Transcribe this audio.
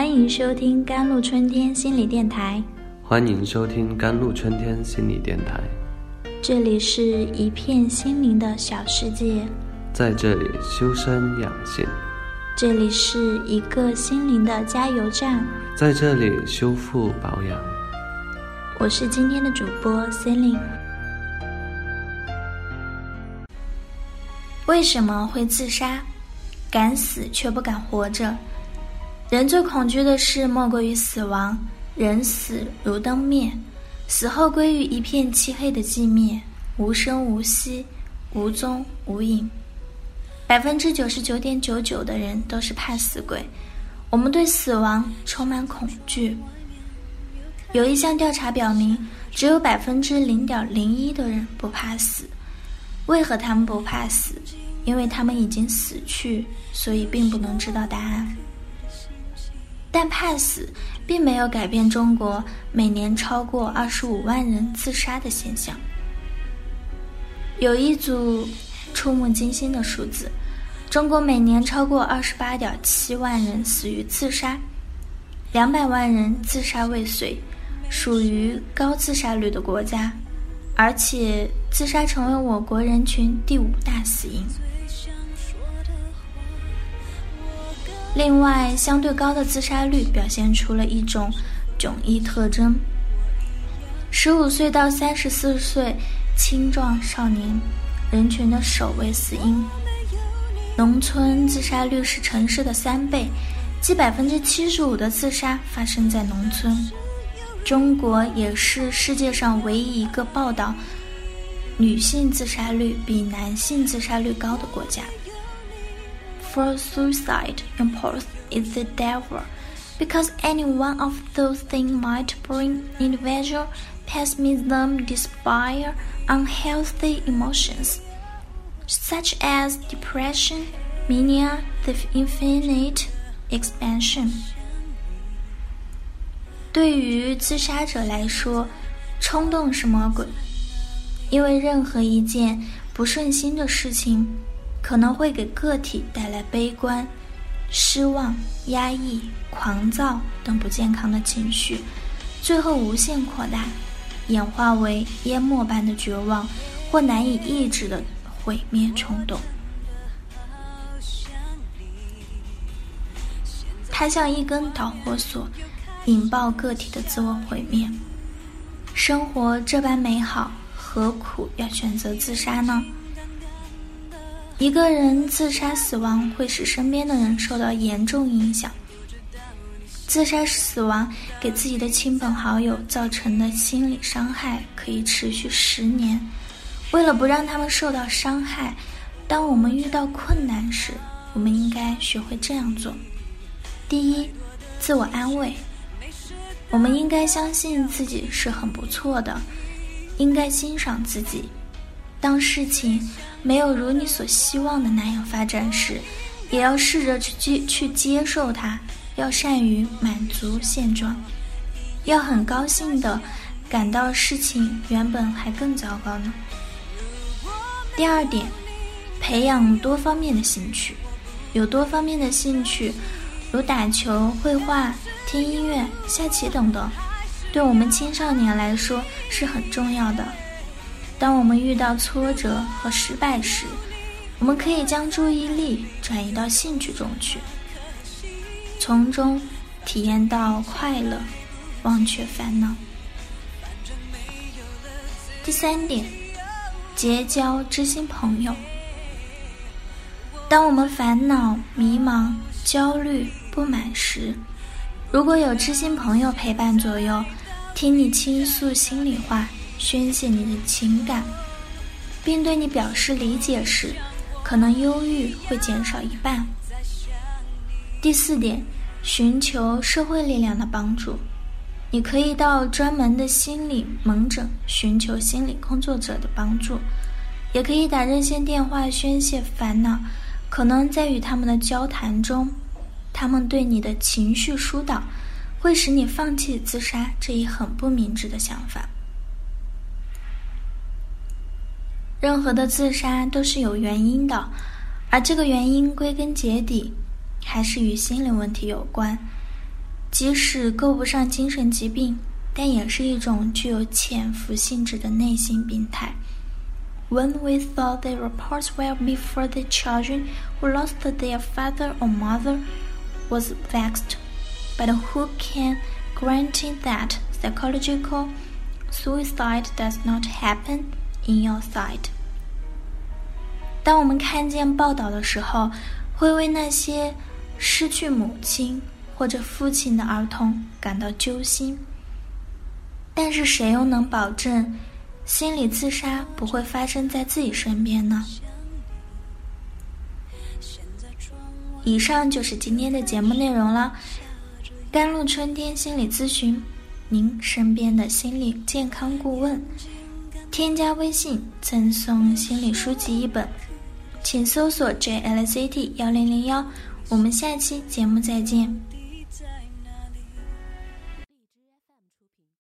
欢迎收听甘露春天心理电台。欢迎收听甘露春天心理电台。这里是一片心灵的小世界，在这里修身养性。这里是一个心灵的加油站，在这里修复保养。我是今天的主播 c e l i n e 为什么会自杀？敢死却不敢活着。人最恐惧的事莫过于死亡。人死如灯灭，死后归于一片漆黑的寂灭，无声无息，无踪无影。百分之九十九点九九的人都是怕死鬼。我们对死亡充满恐惧。有一项调查表明，只有百分之零点零一的人不怕死。为何他们不怕死？因为他们已经死去，所以并不能知道答案。但怕死并没有改变中国每年超过二十五万人自杀的现象。有一组触目惊心的数字：中国每年超过二十八点七万人死于自杀，两百万人自杀未遂，属于高自杀率的国家，而且自杀成为我国人群第五大死因。另外，相对高的自杀率表现出了一种迥异特征：十五岁到三十四岁青壮少年人群的首位死因。农村自杀率是城市的三倍，即百分之七十五的自杀发生在农村。中国也是世界上唯一一个报道女性自杀率比男性自杀率高的国家。for suicide impulse is the devil, because any one of those things might bring individual pessimism, despair, unhealthy emotions, such as depression, mania, the infinite expansion. 对于自杀者来说，冲动是魔鬼，因为任何一件不顺心的事情 可能会给个体带来悲观、失望、压抑、狂躁等不健康的情绪，最后无限扩大，演化为淹没般的绝望或难以抑制的毁灭冲动。它像一根导火索，引爆个体的自我毁灭。生活这般美好，何苦要选择自杀呢？一个人自杀死亡会使身边的人受到严重影响。自杀死亡给自己的亲朋好友造成的心理伤害可以持续十年。为了不让他们受到伤害，当我们遇到困难时，我们应该学会这样做：第一，自我安慰。我们应该相信自己是很不错的，应该欣赏自己。当事情没有如你所希望的那样发展时，也要试着去接去接受它，要善于满足现状，要很高兴的感到事情原本还更糟糕呢。第二点，培养多方面的兴趣，有多方面的兴趣，如打球、绘画、听音乐、下棋等等，对我们青少年来说是很重要的。当我们遇到挫折和失败时，我们可以将注意力转移到兴趣中去，从中体验到快乐，忘却烦恼。第三点，结交知心朋友。当我们烦恼、迷茫、焦虑、不满时，如果有知心朋友陪伴左右，听你倾诉心里话。宣泄你的情感，并对你表示理解时，可能忧郁会减少一半。第四点，寻求社会力量的帮助，你可以到专门的心理门诊寻求心理工作者的帮助，也可以打热线电话宣泄烦恼。可能在与他们的交谈中，他们对你的情绪疏导，会使你放弃自杀这一很不明智的想法。任何的自杀都是有原因的，而这个原因归根结底还是与心理问题有关。即使够不上精神疾病，但也是一种具有潜伏性质的内心病态。When we thought the reports well before the children who lost their father or mother was vexed, but who can grant that psychological suicide does not happen in your sight? 当我们看见报道的时候，会为那些失去母亲或者父亲的儿童感到揪心。但是，谁又能保证心理自杀不会发生在自己身边呢？以上就是今天的节目内容了。甘露春天心理咨询，您身边的心理健康顾问。添加微信赠送心理书籍一本，请搜索 JLCT 幺零零幺。我们下期节目再见。